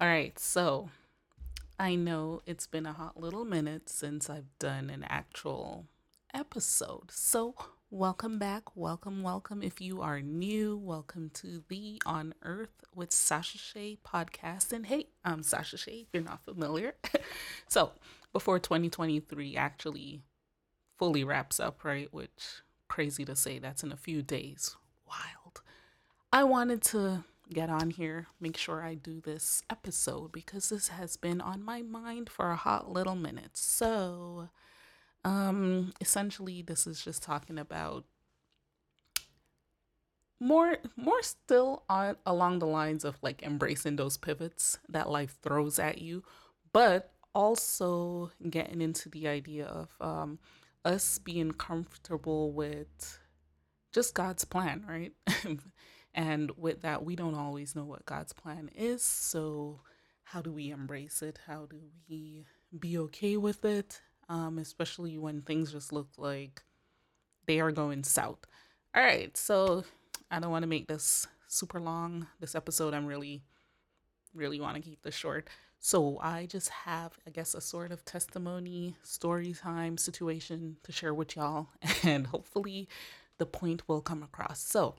All right, so I know it's been a hot little minute since I've done an actual episode. So, welcome back. Welcome, welcome. If you are new, welcome to the On Earth with Sasha Shae podcast. And hey, I'm Sasha Shae, if you're not familiar. so, before 2023 actually fully wraps up, right? Which crazy to say that's in a few days. Wild. I wanted to get on here, make sure I do this episode because this has been on my mind for a hot little minute. So, um, essentially, this is just talking about more, more still on along the lines of like embracing those pivots that life throws at you, but also getting into the idea of um, us being comfortable with just God's plan, right? And with that, we don't always know what God's plan is. So, how do we embrace it? How do we be okay with it? Um, especially when things just look like they are going south. All right. So, I don't want to make this super long. This episode, I'm really, really want to keep this short. So, I just have, I guess, a sort of testimony, story time situation to share with y'all. And hopefully, the point will come across. So,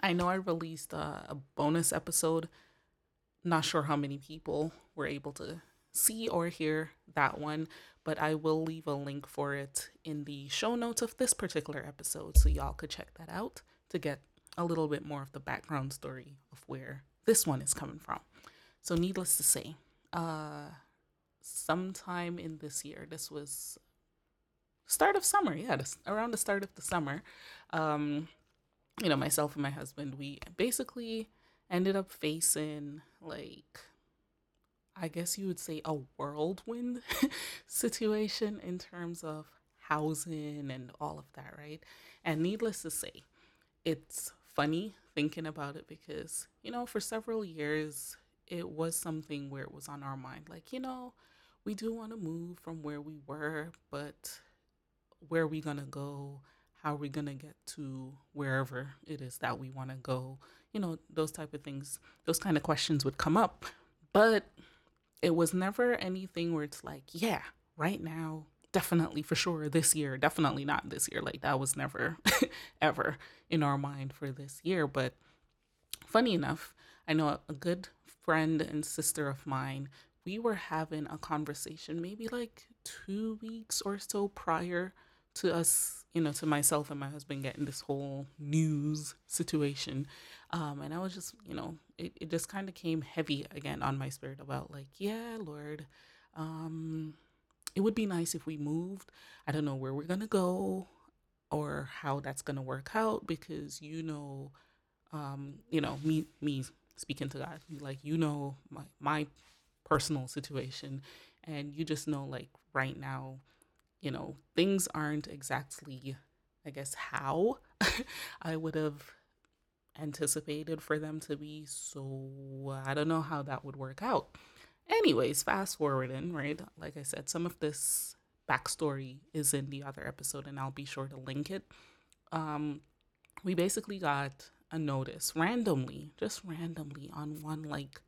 I know I released a, a bonus episode. Not sure how many people were able to see or hear that one, but I will leave a link for it in the show notes of this particular episode so y'all could check that out to get a little bit more of the background story of where this one is coming from. So, needless to say, uh, sometime in this year, this was start of summer, yeah, this, around the start of the summer, um, you know, myself and my husband, we basically ended up facing like I guess you would say a whirlwind situation in terms of housing and all of that, right? And needless to say, it's funny thinking about it because, you know, for several years, it was something where it was on our mind. Like, you know, we do want to move from where we were, but where are we going to go? How are we going to get to wherever it is that we want to go? You know those type of things those kind of questions would come up but it was never anything where it's like yeah right now definitely for sure this year definitely not this year. Like that was never ever in our mind for this year. But funny enough i know a good friend and sister of mine we were having a conversation maybe like two weeks or so prior to us, you know, to myself and my husband getting this whole news situation. Um, and I was just, you know, it, it just kind of came heavy again on my spirit about like, yeah, Lord, um, it would be nice if we moved. I don't know where we're going to go or how that's going to work out because, you know, um, you know, me, me speaking to God, like, you know, my, my personal situation and you just know like right now, you know, things aren't exactly, I guess, how I would have anticipated for them to be. So I don't know how that would work out. Anyways, fast forwarding, right? Like I said, some of this backstory is in the other episode, and I'll be sure to link it. Um, we basically got a notice randomly, just randomly on one like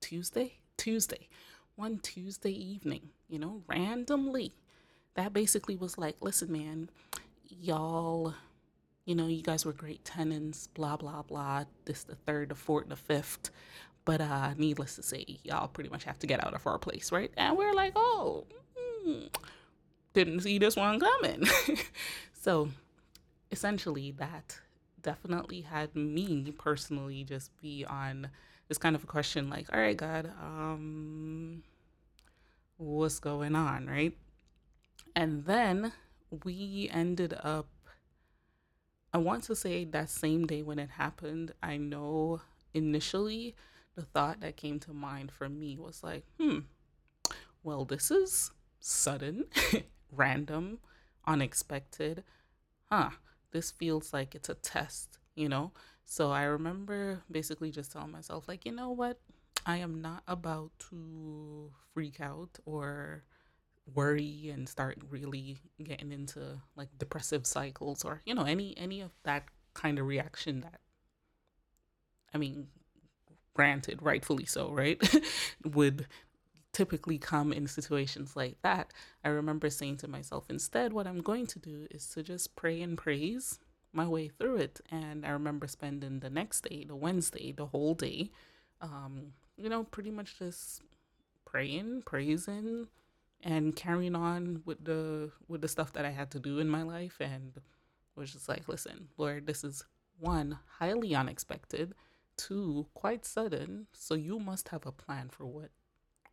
Tuesday, Tuesday, one Tuesday evening, you know, randomly that basically was like, listen, man, y'all, you know, you guys were great tenants, blah, blah, blah. This the third, the fourth, the fifth. But uh, needless to say, y'all pretty much have to get out of our place, right? And we're like, oh, mm, didn't see this one coming. so essentially, that definitely had me personally just be on this kind of a question like, all right, God, um, what's going on, right? And then we ended up, I want to say that same day when it happened, I know initially the thought that came to mind for me was like, hmm, well, this is sudden, random, unexpected. Huh, this feels like it's a test, you know? So I remember basically just telling myself, like, you know what? I am not about to freak out or worry and start really getting into like depressive cycles or you know any any of that kind of reaction that i mean granted, rightfully so, right? would typically come in situations like that. I remember saying to myself, instead, what I'm going to do is to just pray and praise my way through it. And I remember spending the next day, the Wednesday, the whole day, um, you know, pretty much just praying, praising, and carrying on with the with the stuff that I had to do in my life and was just like, listen, Lord, this is one, highly unexpected, two, quite sudden, so you must have a plan for what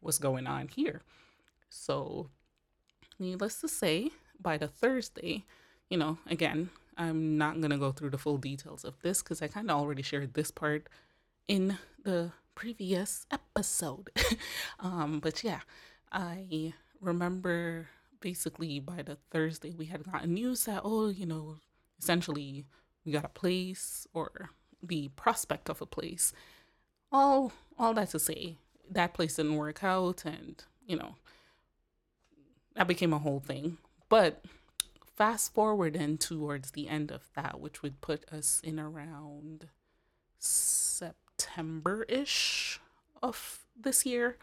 was going on here. So needless to say, by the Thursday, you know, again, I'm not to go through the full details of this because I kind of already shared this part in the previous episode. um, but yeah, I remember basically by the Thursday we had gotten news that, oh, you know, essentially we got a place or the prospect of a place. All all that to say, that place didn't work out and, you know, that became a whole thing. But fast forward and towards the end of that, which would put us in around September ish of this year.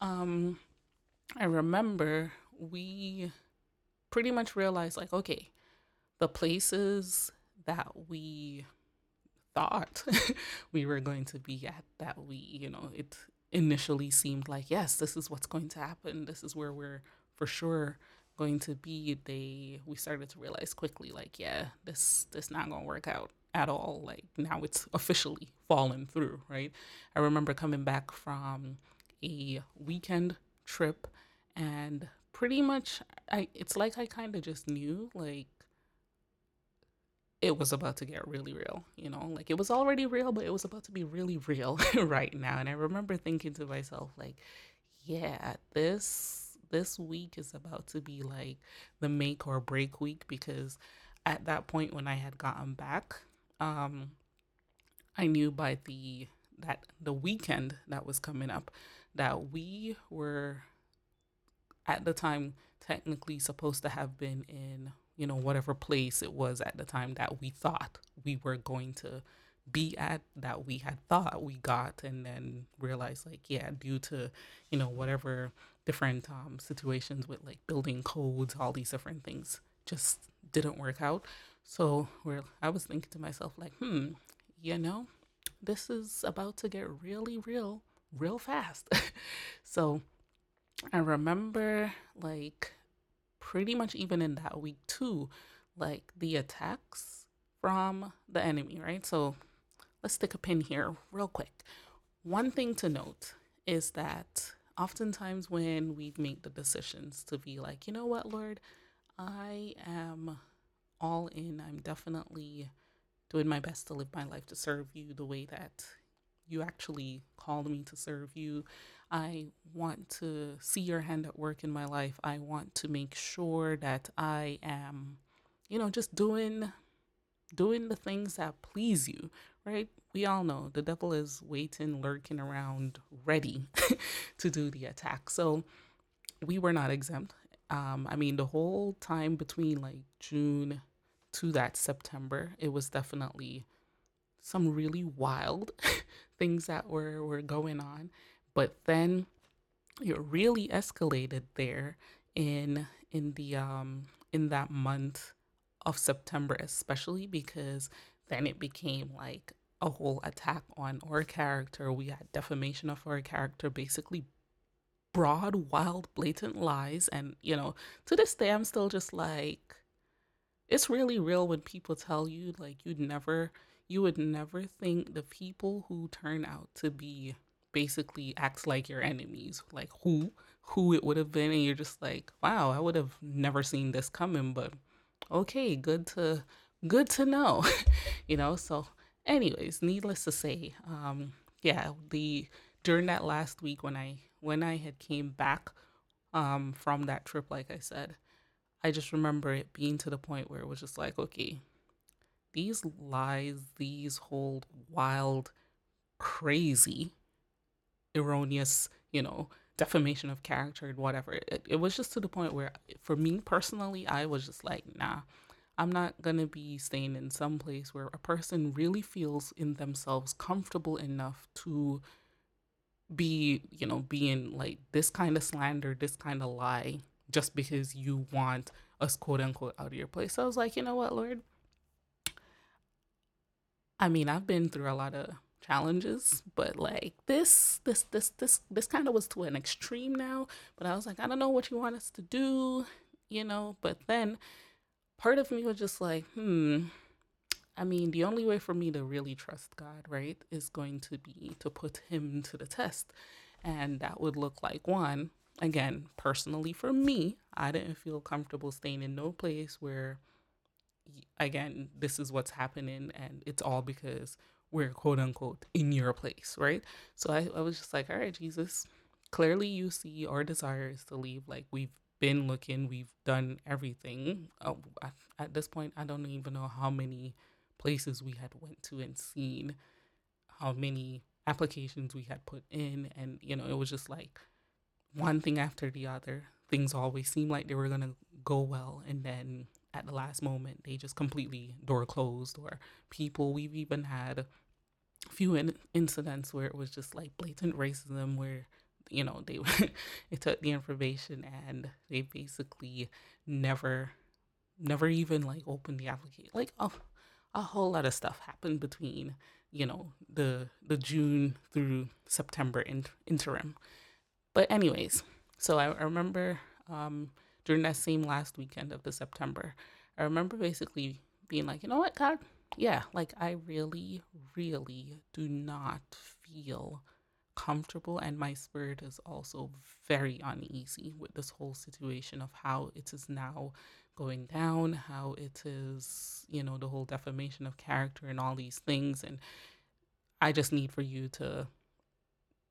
Um, I remember we pretty much realized like, okay, the places that we thought we were going to be at, that we, you know, it initially seemed like, yes, this is what's going to happen. This is where we're for sure going to be. They we started to realize quickly like yeah this this not gonna work out at all. Like now it's officially fallen through right? I remember coming back from a weekend trip and pretty much i it's like i kind of just knew like it was about to get really real you know? Like it was already real but it was about to be really real right now and i remember thinking to myself like yeah this this week is about to be like the make or break week because at that point when I had gotten back, um, I knew by the that the weekend that was coming up that we were at the time technically supposed to have been in you know whatever place it was at the time that we thought we were going to be at that we had thought we got and then realized like yeah due to you know whatever different um, situations with like building codes, all these different things just didn't work out. So where I was thinking to myself like, hmm, you know, this is about to get really real, real fast. so I remember like pretty much even in that week too, like the attacks from the enemy, right? So let's stick a pin here real quick. One thing to note is that oftentimes when we make the decisions to be like, you know what, Lord, I am all in. I'm definitely doing my best to live my life to serve you the way that you actually called me to serve you. I want to see your hand at work in my life. I want to make sure that I am, you know, just doing doing the things that please you, right? We all know the devil is waiting, lurking around, ready to do the attack. So we were not exempt. Um, I mean, the whole time between like June to that September, it was definitely some really wild things that were, were going on. But then it really escalated there in in the um in that month of September, especially because then it became like a whole attack on our character. We had defamation of our character, basically broad, wild, blatant lies. And, you know, to this day, I'm still just like, it's really real when people tell you, like, you'd never, you would never think the people who turn out to be basically acts like your enemies, like who, who it would have been. And you're just like, wow, I would have never seen this coming, but okay, good to good to know. you know, so anyways, needless to say, um yeah, the during that last week when I when I had came back um from that trip like I said, I just remember it being to the point where it was just like, okay, these lies, these whole wild crazy erroneous, you know, defamation of character and whatever. It, it was just to the point where, for me personally, I was just like, nah, I'm not going to be staying in some place where a person really feels in themselves comfortable enough to be, you know, being like this kind of slander, this kind of lie, just because you want us quote unquote out of your place. So I was like, you know what, Lord? I mean, I've been through a lot of challenges, but like this, this, this, this, this kind of was to an extreme now. But I was like, I don't know what you want us to do, you know. But then part of me was just like, hmm. I mean, the only way for me to really trust God, right, is going to be to put Him to the test. And that would look like one, again, personally for me, I didn't feel comfortable staying in no place where, again, this is what's happening and it's all because we're quote unquote in your place, right? So I, I was just like, all right, Jesus, clearly you see our desire is to leave. Like we've been looking, we've done everything. Uh, at this point, I don't even know how many places we had went to and seen, how many applications we had put in, and you know, it was just like one thing after the other. Things always seemed like they were gonna go well, and then at the last moment, they just completely door closed. Or people, we've even had a few in- incidents where it was just like blatant racism, where you know they they took the information and they basically never never even like opened the application like a, a whole lot of stuff happened between you know the the june through september in, interim but anyways so i, I remember um, during that same last weekend of the september i remember basically being like you know what god? Yeah like i really really do not feel comfortable and my spirit is also very uneasy with this whole situation of how it is now going down how it is you know the whole defamation of character and all these things and i just need for you to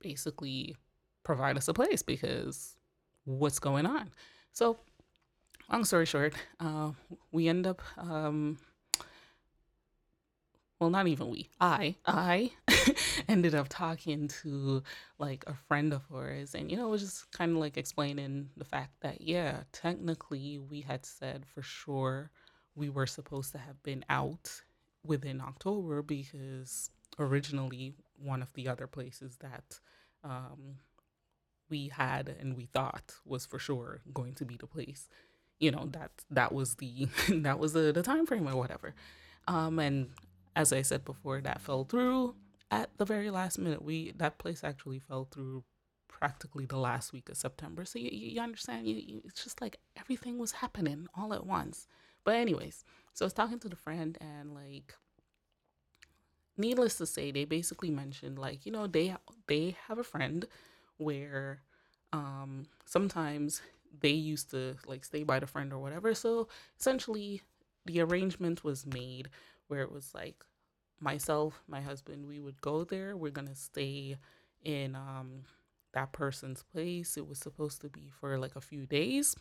basically provide us a place because what's going on so long story short uh, we end up um, well not even we i i ended up talking to like a friend of ours and you know it was just kind of like explaining the fact that yeah technically we had said for sure we were supposed to have been out within october because originally one of the other places that um, we had and we thought was for sure going to be the place you know that that was the that was the, the time frame or whatever um, and as I said before, that fell through at the very last minute. We that place actually fell through practically the last week of September. So you, you understand, you, you, it's just like everything was happening all at once. But anyways, so I was talking to the friend and like needless to say, they basically mentioned like, you know, they they have a friend where um sometimes they used to like stay by the friend or whatever. So essentially the arrangement was made where it was like myself, my husband, we would go there. We're gonna stay in um that person's place. It was supposed to be for like a few days.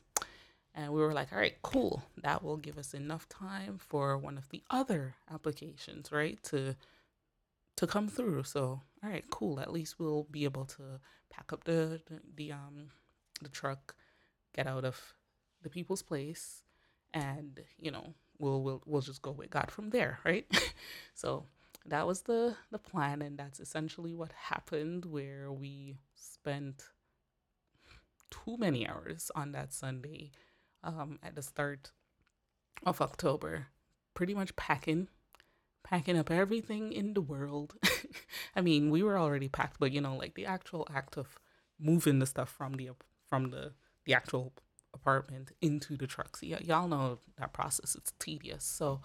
And we were like, all right, cool. That will give us enough time for one of the other applications, right? To to come through. So, all right, cool. At least we'll be able to pack up the the, the um the truck, get out of the people's place, and you know we'll we'll we'll just go with God from there, right? so that was the the plan, and that's essentially what happened. Where we spent too many hours on that Sunday um, at the start of October, pretty much packing, packing up everything in the world. I mean, we were already packed, but you know, like the actual act of moving the stuff from the from the the actual apartment into the trucks. Y- y'all know that process. It's tedious. So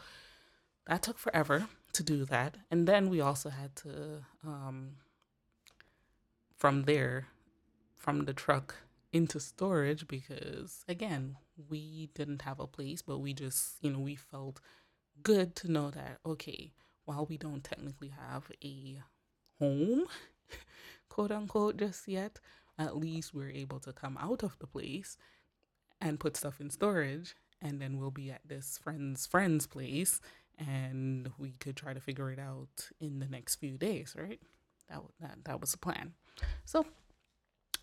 that took forever to do that. And then we also had to, um, from there, from the truck into storage because, again, we didn't have a place, but we just, you know, we felt good to know that, okay, while we don't technically have a home, quote unquote, just yet, at least we're able to come out of the place and put stuff in storage and then we'll be at this friend's friend's place and we could try to figure it out in the next few days right? That that, that was the plan. So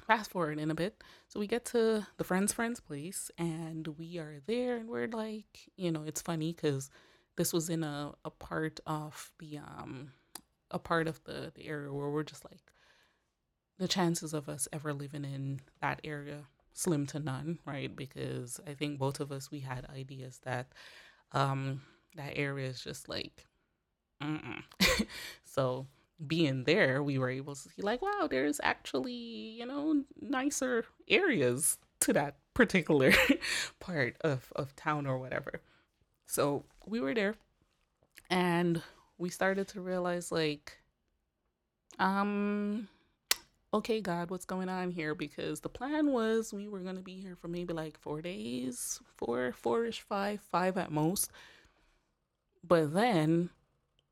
fast forward in a bit. So we get to the friend's friend's place and we are there and we're like you know it's funny because this was in a, a part of the um a part of the the area where we're just like the chances of us ever living in that area slim to none, right? Because I think both of us we had ideas that um that area is just like so being there, we were able to see like, wow, there's actually, you know, nicer areas to that particular part of, of town or whatever. So we were there and we started to realize like, um, okay, God, what's going on here? Because the plan was we were going to be here for maybe like four days, four, four ish, five, five at most. But then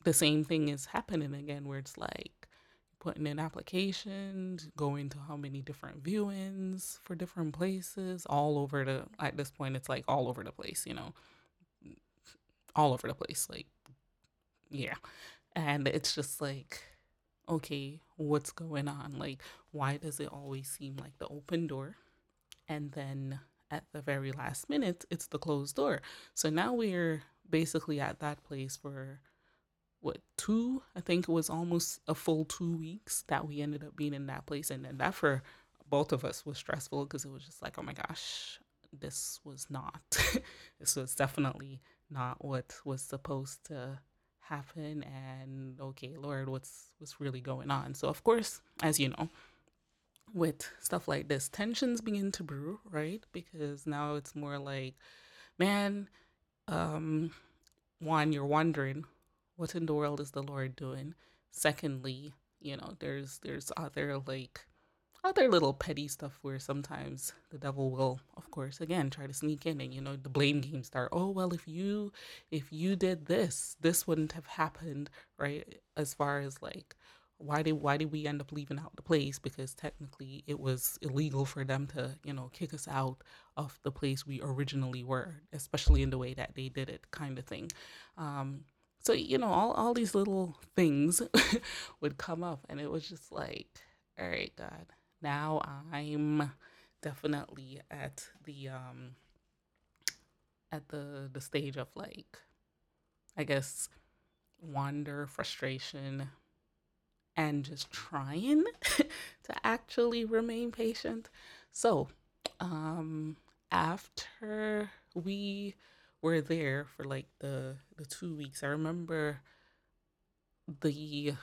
the same thing is happening again, where it's like putting in applications, going to how many different viewings for different places, all over the, at this point, it's like all over the place, you know, all over the place. Like, yeah. And it's just like, okay, what's going on? Like, why does it always seem like the open door? And then at the very last minute, it's the closed door. So now we're basically at that place where, what, two? I think it was almost a full two weeks that we ended up being in that place. And then that for both of us was stressful because it was just like, oh my gosh, this was not, this was definitely not what was supposed to happen and okay lord what's what's really going on? So of course as you know with stuff like this tensions begin to brew right? Because now it's more like man um one you're wondering what in the world is the lord doing? Secondly you know there's there's other like other little petty stuff where sometimes the devil will of course again try to sneak in and you know the blame game start oh well if you if you did this this wouldn't have happened right? As far as like why did why did we end up leaving out the place? Because technically it was illegal for them to you know kick us out of the place we originally were especially in the way that they did it kind of thing. Um so you know all, all these little things would come up and it was just like all right god now I'm definitely at the um at the the stage of like I guess wonder, frustration and just trying to actually remain patient. So, um after we were there for like the the 2 weeks, I remember the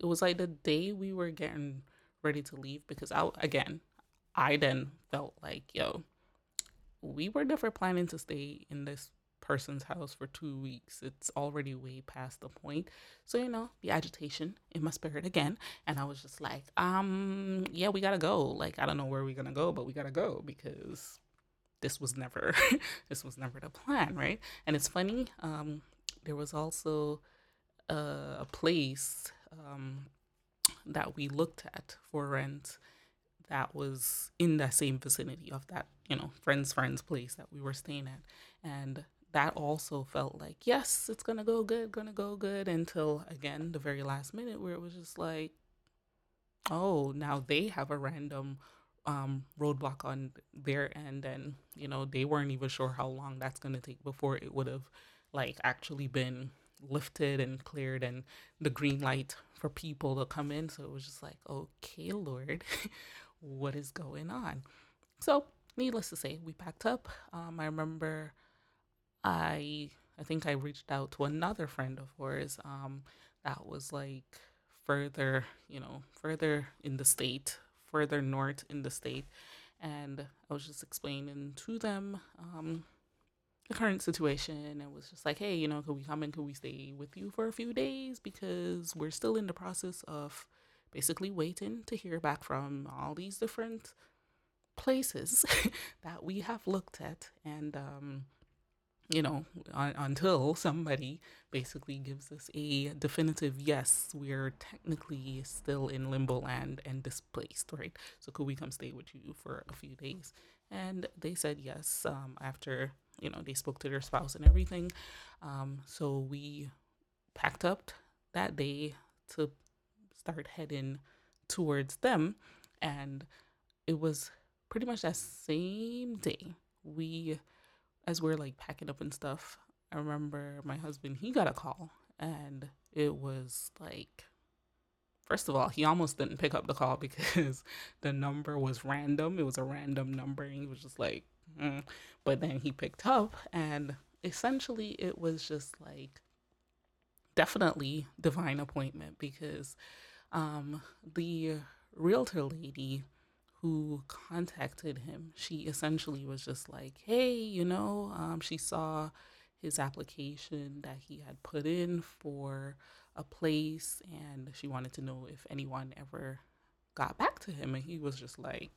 it was like the day we were getting ready to leave because I again, I then felt like, yo, we were never planning to stay in this person's house for two weeks. It's already way past the point. So, you know, the agitation in my spirit again. And I was just like, um, yeah, we gotta go. Like, I don't know where we're gonna go, but we gotta go because this was never this was never the plan, right? And it's funny, um, there was also a, a place um that we looked at for rent that was in that same vicinity of that, you know, friend's friend's place that we were staying at. And that also felt like, yes, it's gonna go good, gonna go good until again the very last minute where it was just like, oh, now they have a random um, roadblock on their end, and you know they weren't even sure how long that's gonna take before it would have like actually been lifted and cleared and the green light for people to come in. So it was just like, okay, Lord, what is going on? So, needless to say, we packed up. Um, I remember I I think I reached out to another friend of ours um, that was like further, you know, further in the state, further north in the state. And I was just explaining to them um, the current situation and was just like, hey, you know, could we come and could we stay with you for a few days? Because we're still in the process of basically waiting to hear back from all these different places that we have looked at. And, um, you know, un- until somebody basically gives us a definitive yes, we're technically still in limbo land and displaced, right? So could we come stay with you for a few days? And they said yes um, after you know, they spoke to their spouse and everything. Um, so we packed up that day to start heading towards them. And it was pretty much that same day we, as we're like packing up and stuff, I remember my husband, he got a call and it was like first of all, he almost didn't pick up the call because the number was random. It was a random number, and he was just like, mm. but then he picked up, and essentially, it was just like definitely divine appointment because um, the realtor lady who contacted him, she essentially was just like, hey, you know, um, she saw his application that he had put in for a place and she wanted to know if anyone ever got back to him and he was just like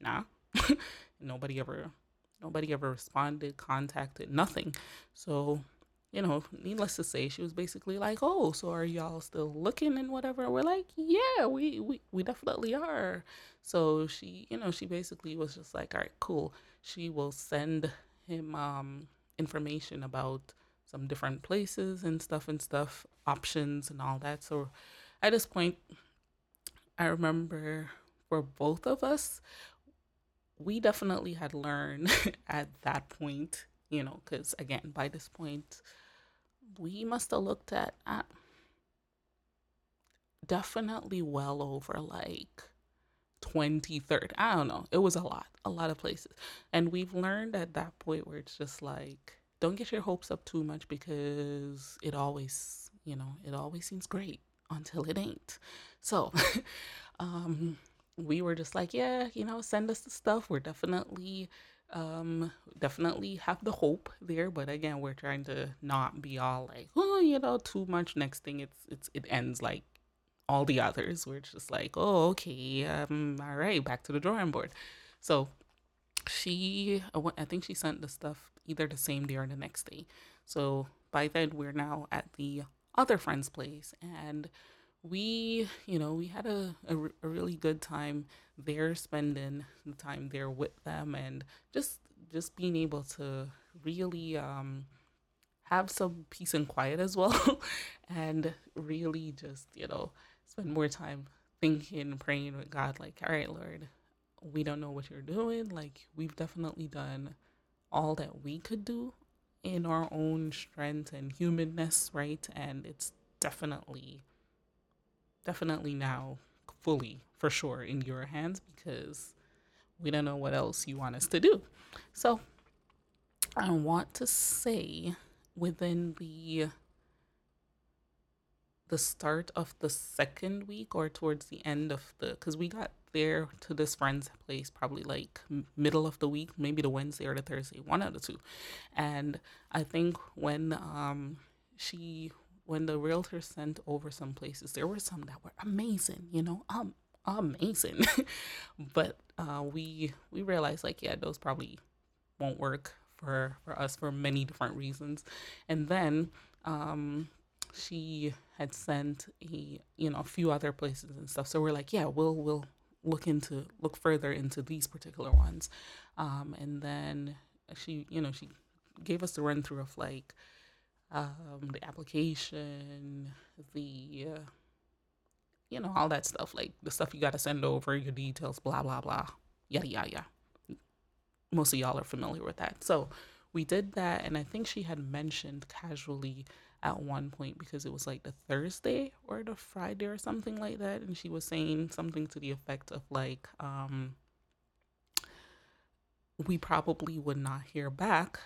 nah nobody ever nobody ever responded contacted nothing. So you know needless to say she was basically like oh so are y'all still looking and whatever? We're like yeah we we, we definitely are. So she you know she basically was just like all right cool. She will send him um information about some different places and stuff and stuff, options and all that. So at this point, I remember for both of us, we definitely had learned at that point, you know, because again, by this point, we must have looked at, at definitely well over like 23rd. I don't know. It was a lot, a lot of places. And we've learned at that point where it's just like, don't get your hopes up too much because it always, you know, it always seems great until it ain't. So, um, we were just like, yeah, you know, send us the stuff. We're definitely, um, definitely have the hope there. But again, we're trying to not be all like, oh, you know, too much. Next thing, it's it's it ends like all the others. We're just like, oh, okay, um, all right, back to the drawing board. So she, I think she sent the stuff either the same day or the next day. So by then, we're now at the other friend's place, and we, you know, we had a, a, a really good time there, spending the time there with them, and just just being able to really um, have some peace and quiet as well, and really just you know spend more time thinking, praying with God, like, all right, Lord, we don't know what you're doing. Like, we've definitely done all that we could do in our own strength and humanness, right? And it's definitely, definitely now fully for sure in your hands because we don't know what else you want us to do. So, I want to say within the the start of the second week or towards the end of the because we got there to this friend's place probably like middle of the week maybe the wednesday or the thursday one out of two and i think when um she when the realtor sent over some places there were some that were amazing you know um amazing. But uh we we realized like yeah those probably won't work for for us for many different reasons. And then um she had sent a you know a few other places and stuff. So we're like yeah we'll we'll look into look further into these particular ones. Um and then she you know she gave us the run through of like um the application the uh, you know all that stuff like the stuff you got to send over your details blah blah blah yada yada yada most of y'all are familiar with that so we did that and i think she had mentioned casually at one point because it was like the Thursday or the Friday or something like that. And she was saying something to the effect of like, um, we probably would not hear back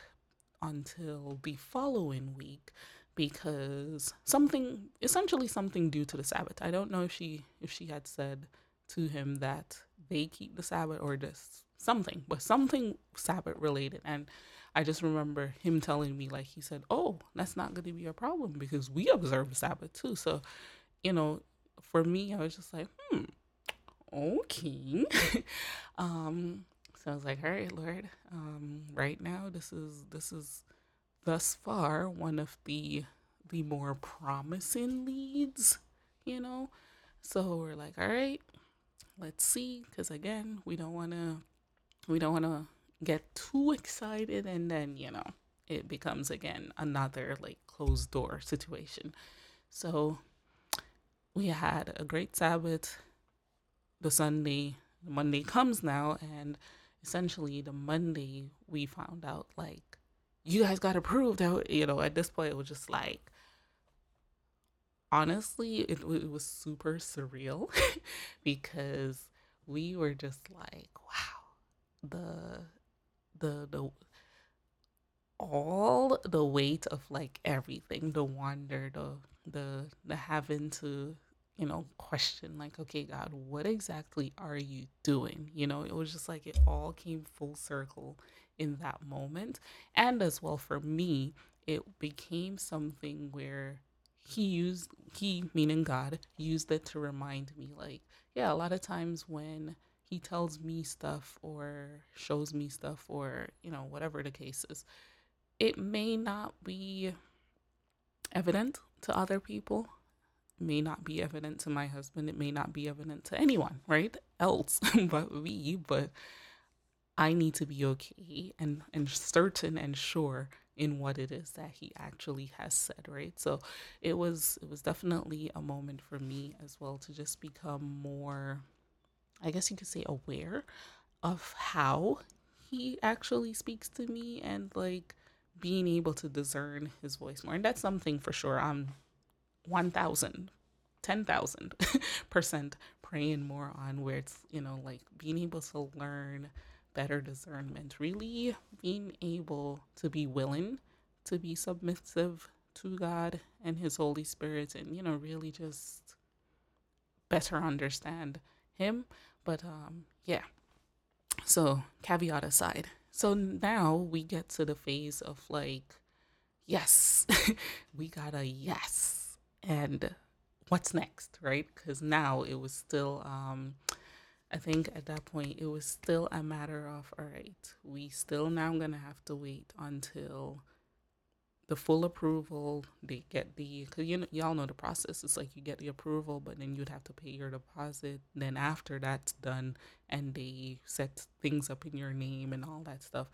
until the following week because something essentially something due to the sabbath i don't know if she if she had said to him that they keep the sabbath or just something but something sabbath related and I just remember him telling me, like, he said, Oh, that's not going to be a problem because we observe the Sabbath too. So, you know, for me, I was just like, Hmm, okay. um, so I was like, All right, Lord, um, right now, this is, this is thus far one of the, the more promising leads, you know? So we're like, All right, let's see. Cause again, we don't want to, we don't want to get too excited and then, you know, it becomes again another like closed door situation. So we had a great Sabbath. The Sunday, Monday comes now, and essentially the Monday we found out like you guys got approved out, you know, at this point it was just like honestly, it, it was super surreal because we were just like, wow, the the the all the weight of like everything, the wonder, the the the having to you know question like okay god what exactly are you doing? You know it was just like it all came full circle in that moment. And as well for me it became something where he used he meaning god used it to remind me like yeah a lot of times when he tells me stuff or shows me stuff or you know whatever the case is it may not be evident to other people may not be evident to my husband it may not be evident to anyone right else but me but i need to be okay and and certain and sure in what it is that he actually has said right? So it was it was definitely a moment for me as well to just become more i guess you could say aware of how he actually speaks to me and like being able to discern his voice more and that's something for sure. I'm 1000 10,000 percent praying more on where it's you know like being able to learn better discernment really being able to be willing to be submissive to God and his holy spirit and you know really just better understand him. But um yeah. So caveat aside. So now we get to the phase of like yes we got a yes and what's next right? Because now it was still um i think at that point it was still a matter of all right we still now gonna have to wait until the full approval they get the because you know, y'all know the process. It's like you get the approval but then you'd have to pay your deposit. Then after that's done and they set things up in your name and all that stuff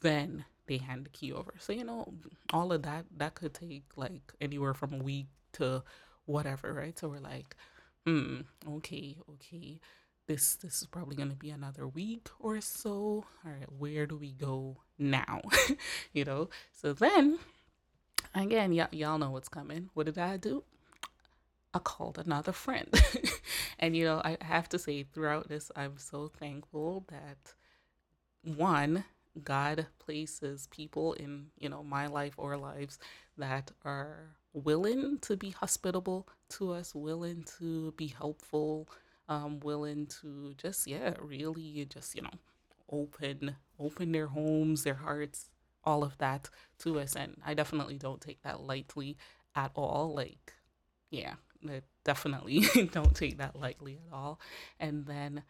then they hand the key over. So you know all of that that could take like anywhere from a week to whatever right so we're like hmm okay okay this this is probably to be another week or so all right where do we go now you know so then again, y- y'all know what's coming. What did I do? I called another friend. and, you know, I have to say, throughout this, I'm so thankful that one, God places people in, you know, my life or lives that are willing to be hospitable to us, willing to be helpful, um, willing to just, yeah, really just, you know, open open their homes, their hearts, all of that to us. And i definitely don't take that lightly at all. Like yeah I definitely don't take that lightly at all. And then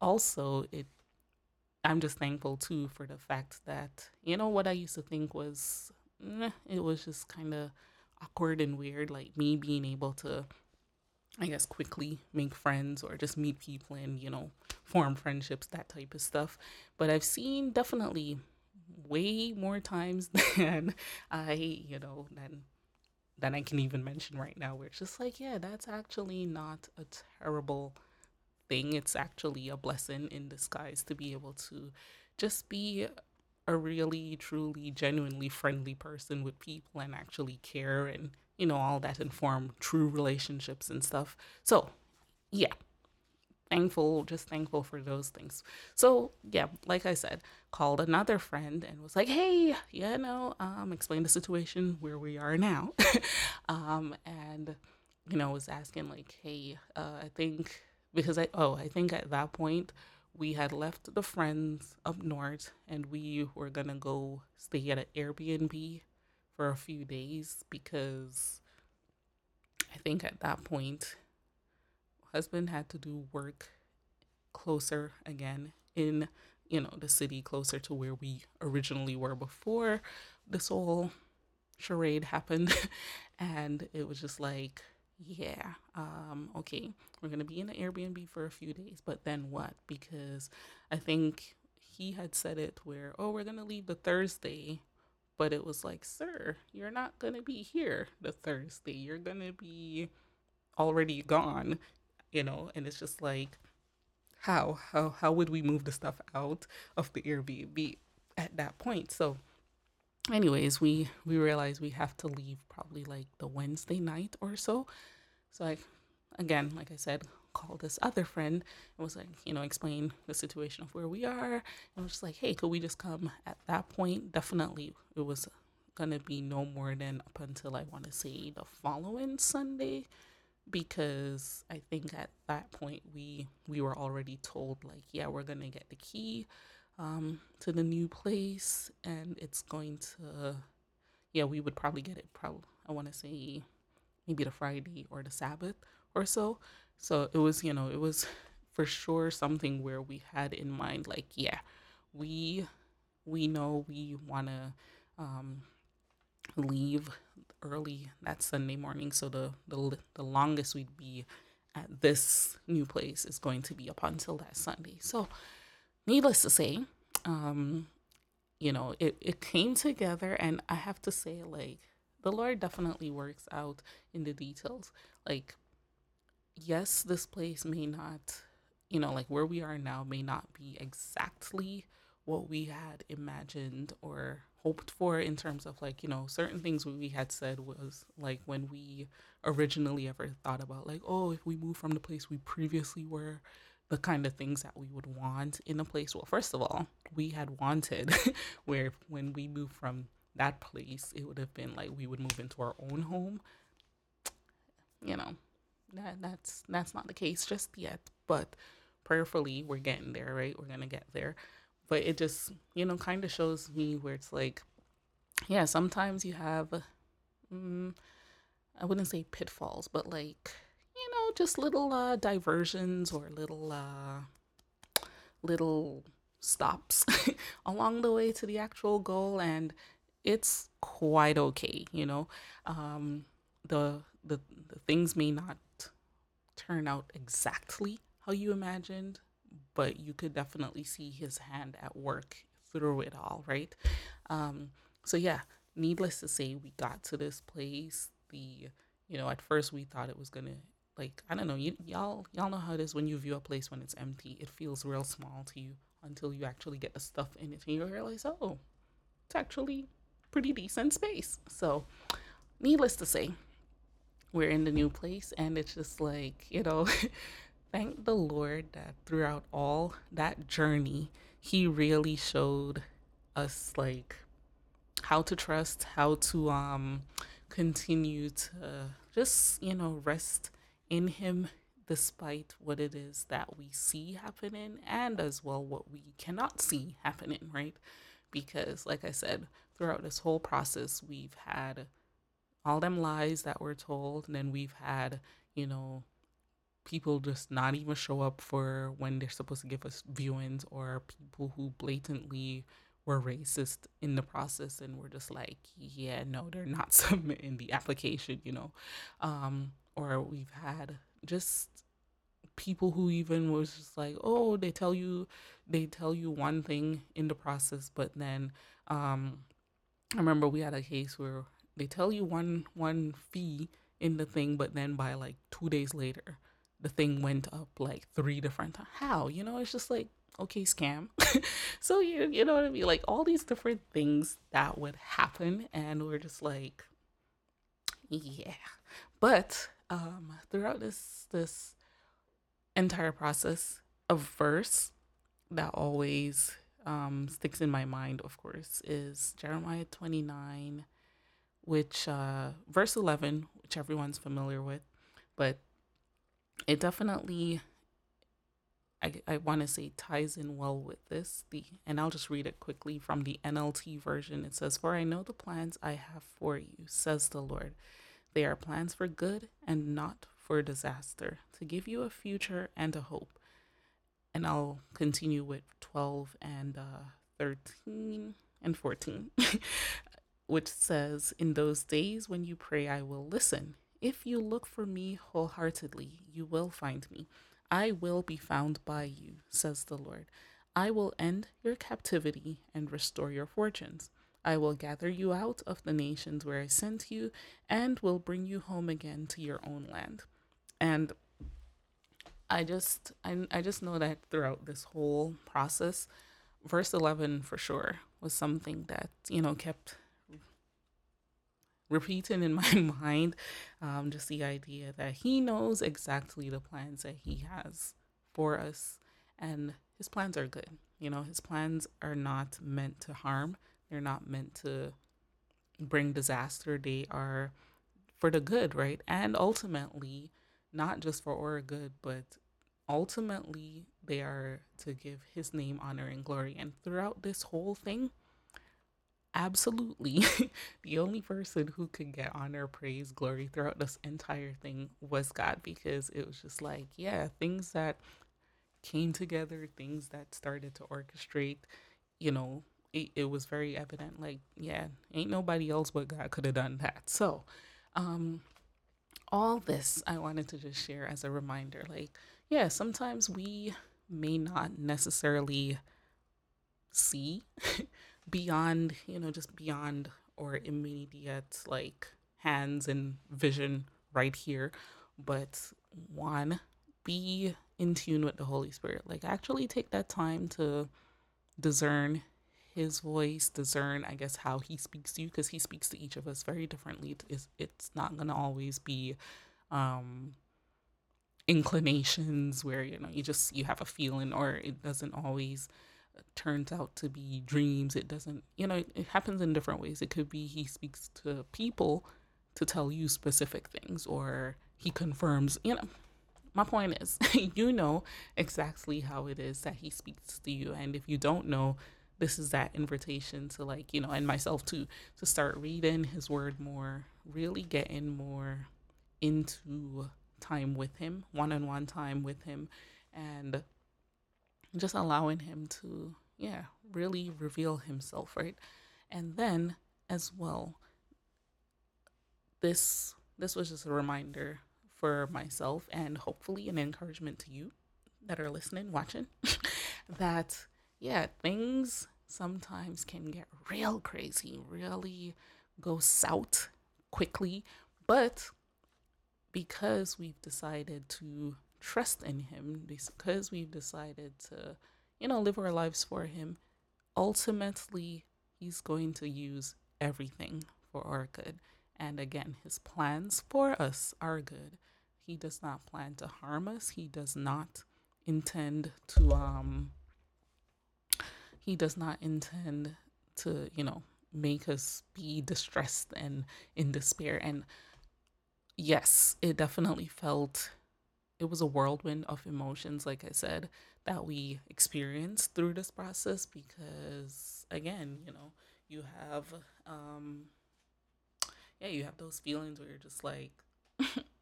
also it i'm just thankful too for the fact that you know what i used to think was eh, it was just kind of awkward and weird like me being able to i guess quickly make friends or just meet people and you know form friendships that type of stuff but i've seen definitely way more times than I, you know, than than I can even mention right now. Where it's just like, yeah, that's actually not a terrible thing. It's actually a blessing in disguise to be able to just be a really, truly, genuinely friendly person with people and actually care and you know all that inform true relationships and stuff. So, yeah, thankful, just thankful for those things. So yeah, like I said, called another friend and was like, hey, yeah, no, um, explain the situation where we are now. um, and you know, was asking like, hey, uh, I think because I oh, I think at that point we had left the friends up north and we were gonna go stay at an Airbnb for a few days because I think at that point husband had to do work closer again in you know the city closer to where we originally were before. This whole charade happened and it was just like yeah um okay we're gonna be in an airbnb for a few days but then what because i think he had said it where oh we're gonna leave the thursday but it was like sir you're not gonna be here the thursday you're gonna be already gone you know, and it's just like, how how how would we move the stuff out of the Airbnb at that point? So, anyways, we we realized we have to leave probably like the Wednesday night or so, So I, again, like I said, called this other friend and was like, you know, explain the situation of where we are. And was just like, hey, could we just come at that point? Definitely, it was gonna be no more than up until I want to say the following Sunday, because I think at that point we we were already told like, yeah, we're gonna get the key um, to the new place, and it's going to, yeah, we would probably get it. Probably, I want to say maybe the Friday or the Sabbath or so. So it was, you know, it was for sure something where we had in mind, like, yeah, we we know we want to um, leave early that Sunday morning. So the, the the longest we'd be at this new place is going to be up until that Sunday. So, needless to say, um, you know, it it came together, and I have to say, like, the Lord definitely works out in the details. Like yes, this place may not, you know, like where we are now may not be exactly what we had imagined or hoped for in terms of like, you know, certain things we had said was like when we originally ever thought about like, oh, if we move from the place we previously were, the kind of things that we would want in a place. Well, first of all, we had wanted where when we moved from that place, it would have been like we would move into our own home. You know, that that's that's not the case just yet but prayerfully we're getting there right we're gonna get there but it just you know kind of shows me where it's like yeah sometimes you have mm, i wouldn't say pitfalls but like you know just little uh diversions or little uh little stops along the way to the actual goal and it's quite okay you know um the the, the things may not turn out exactly how you imagined, but you could definitely see his hand at work through it all, right? Um, so yeah, needless to say, we got to this place. The you know, at first we thought it was gonna like I don't know, you, y'all y'all know how it is when you view a place when it's empty. It feels real small to you until you actually get the stuff in it and you realize, oh, it's actually pretty decent space. So, needless to say, we're in the new place and it's just like you know thank the lord that throughout all that journey he really showed us like how to trust how to um continue to just you know rest in him despite what it is that we see happening and as well what we cannot see happening right? Because like i said throughout this whole process we've had all them lies that were told and then we've had you know people just not even show up for when they're supposed to give us viewings or people who blatantly were racist in the process and we're just like yeah no they're not submitting the application you know? Um or we've had just people who even was just like oh they tell you they tell you one thing in the process but then um i remember we had a case where they tell you one one fee in the thing, but then by like two days later, the thing went up like three different times. How? You know, it's just like okay, scam. so you you know what I mean? Like all these different things that would happen, and we're just like, yeah. But um, throughout this this entire process, a verse that always um, sticks in my mind, of course, is Jeremiah twenty nine which uh, verse 11, which everyone's familiar with, but it definitely, I, I want to say, ties in well with this. The and I'll just read it quickly from the NLT version. It says, "For I know the plans I have for you," says the Lord. They are plans for good and not for disaster, to give you a future and a hope. And I'll continue with 12 and uh, 13 and 14. which says, In those days when you pray, I will listen. If you look for me wholeheartedly, you will find me. I will be found by you, says the Lord. I will end your captivity and restore your fortunes. I will gather you out of the nations where I sent you and will bring you home again to your own land. And I just I, I just know that throughout this whole process, verse 11 for sure was something that, you know, kept repeating in my mind um, just the idea that he knows exactly the plans that he has for us and his plans are good you know his plans are not meant to harm they're not meant to bring disaster. They are for the good right? And ultimately not just for our good but ultimately they are to give his name honor and glory. And throughout this whole thing absolutely the only person who could get honor, praise, glory throughout this entire thing was God because it was just like, yeah, things that came together, things that started to orchestrate, you know, it, it was very evident like, yeah, ain't nobody else but God could have done that. So, um, all this I wanted to just share as a reminder like, yeah, sometimes we may not necessarily see beyond, you know, just beyond or immediate like hands and vision right here. But one, be in tune with the Holy Spirit. Like actually take that time to discern his voice, discern, I guess, how he speaks to you, because he speaks to each of us very differently. It's, it's not going to always be um, inclinations where, you know, you just, you have a feeling, or it doesn't always turns out to be dreams. It doesn't, you know, it happens in different ways. It could be he speaks to people to tell you specific things, or he confirms, you know. My point is, you know exactly how it is that he speaks to you. And if you don't know, this is that invitation to, like, you know, and myself too, to start reading his word more, really getting more into time with him, one on one time with him, and just allowing him to yeah really reveal himself right? And then as well this this was just a reminder for myself and hopefully an encouragement to you that are listening watching that yeah things sometimes can get real crazy really go south quickly but because we've decided to trust in him because we've decided to, you know, live our lives for him, ultimately, he's going to use everything for our good. And again, his plans for us are good. He does not plan to harm us. He does not intend to um he does not intend to, you know, make us be distressed and in despair. And yes, it definitely felt it was a whirlwind of emotions, like I said, that we experienced through this process because, again, you know, you have, um, yeah, you have those feelings where you're just like,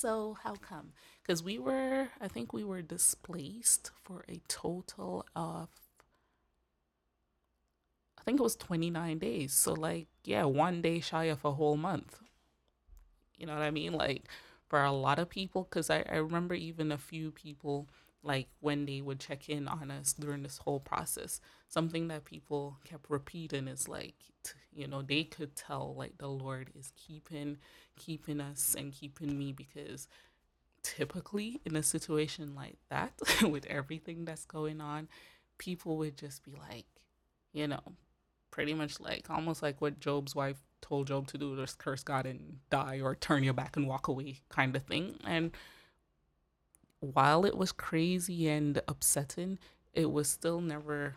so how come? Because we were, I think we were displaced for a total of I think it was 29 days. So, like, yeah, one day shy of a whole month. You know what I mean? Like, for a lot of people because I, I remember even a few people like when they would check in on us during this whole process something that people kept repeating is like you know they could tell like the lord is keeping keeping us and keeping me because typically in a situation like that with everything that's going on people would just be like you know pretty much like almost like what Job's wife told Job to do just curse God and die or turn your back and walk away kind of thing. And while it was crazy and upsetting, it was still never,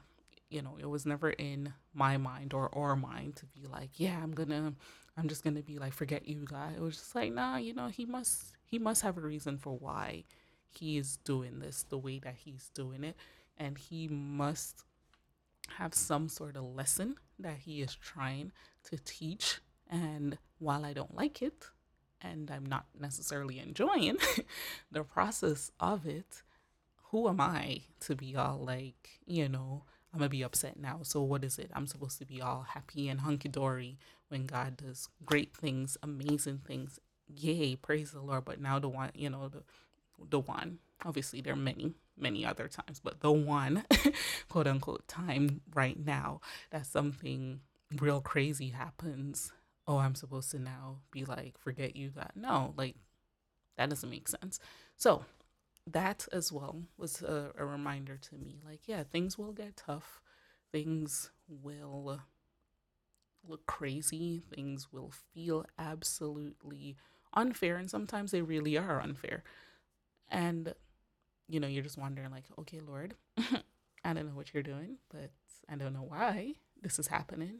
you know, it was never in my mind or our mind to be like, yeah, I'm gonna, I'm just gonna be like, forget you, guy. It was just like, nah, you know, he must, he must have a reason for why he is doing this the way that he's doing it, and he must have some sort of lesson that he is trying to teach. And while I don't like it, and I'm not necessarily enjoying the process of it, who am I to be all like, you know, I'm gonna be upset now. So what is it? I'm supposed to be all happy and hunky dory when God does great things, amazing things. Yay, praise the Lord. But now the one, you know, the the one. Obviously, there are many, many other times, but the one, quote unquote, time right now that something real crazy happens, oh, I'm supposed to now be like, forget you that. No, like, that doesn't make sense. So, that as well was a, a reminder to me like, yeah, things will get tough. Things will look crazy. Things will feel absolutely unfair. And sometimes they really are unfair. And, you know, you're just wondering, like, okay, Lord, I don't know what you're doing, but I don't know why this is happening.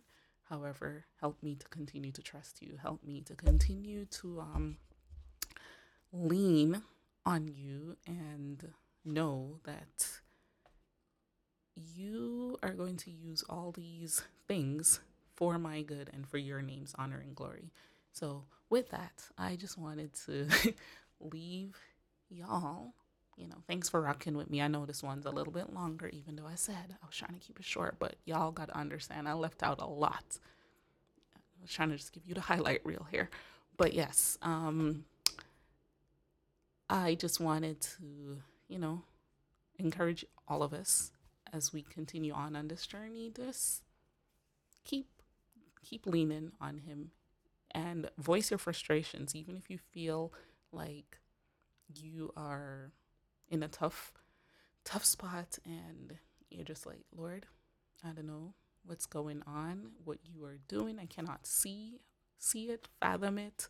However, help me to continue to trust you. Help me to continue to um, lean on you and know that you are going to use all these things for my good and for your name's honor and glory. So, with that, I just wanted to leave y'all. You know, thanks for rocking with me. I know this one's a little bit longer, even though I said I was trying to keep it short, but y'all got to understand I left out a lot. I was trying to just give you the highlight reel here. But yes, um, I just wanted to, you know, encourage all of us as we continue on on this journey. Just keep keep leaning on Him and voice your frustrations, even if you feel like you are in a tough tough spot and you're just like, Lord, I don't know what's going on, what you are doing. I cannot see see it, fathom it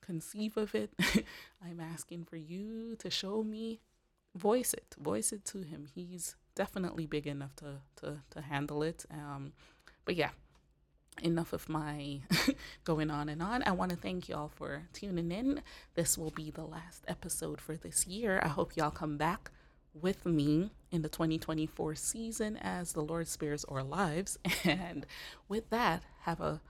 conceive of it. I'm asking for you to show me. Voice it, voice it to him. He's definitely big enough to to to handle it. Um, but yeah, enough of my going on and on. I want to thank y'all for tuning in. This will be the last episode for this year. I hope y'all come back with me in the 2024 season as the Lord spares our lives. And with that, have a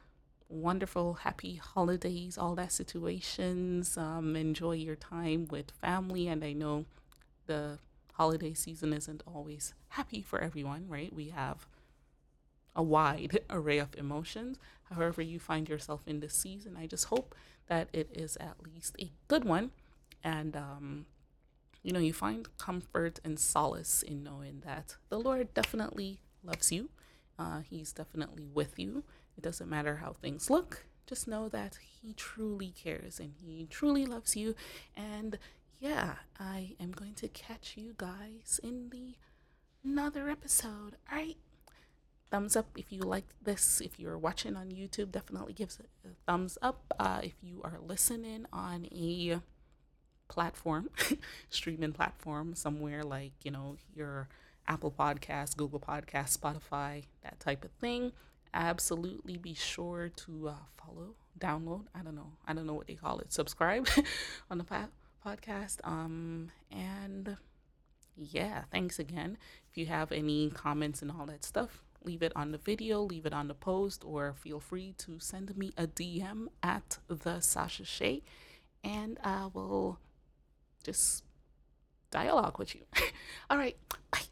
wonderful, happy holidays, all that situations. Um, enjoy your time with family. And I know the holiday season isn't always happy for everyone, right? We have a wide array of emotions. However, you find yourself in this season, I just hope that it is at least a good one. And, um, you know, you find comfort and solace in knowing that the Lord definitely loves you. Uh, he's definitely with you. It doesn't matter how things look. Just know that He truly cares and He truly loves you. And yeah, I am going to catch you guys in the another episode. All right. Thumbs up if you like this. If you're watching on YouTube, definitely give it a thumbs up. Uh, if you are listening on a platform, streaming platform somewhere like, you know, your Apple Podcast, Google Podcast, Spotify, that type of thing, absolutely be sure to uh, follow, download. I don't know. I don't know what they call it. Subscribe on the po- podcast. Um, and yeah, thanks again. If you have any comments and all that stuff, leave it on the video, leave it on the post, or feel free to send me a DM at the Sasha Shae, and I will just dialogue with you. all right, bye.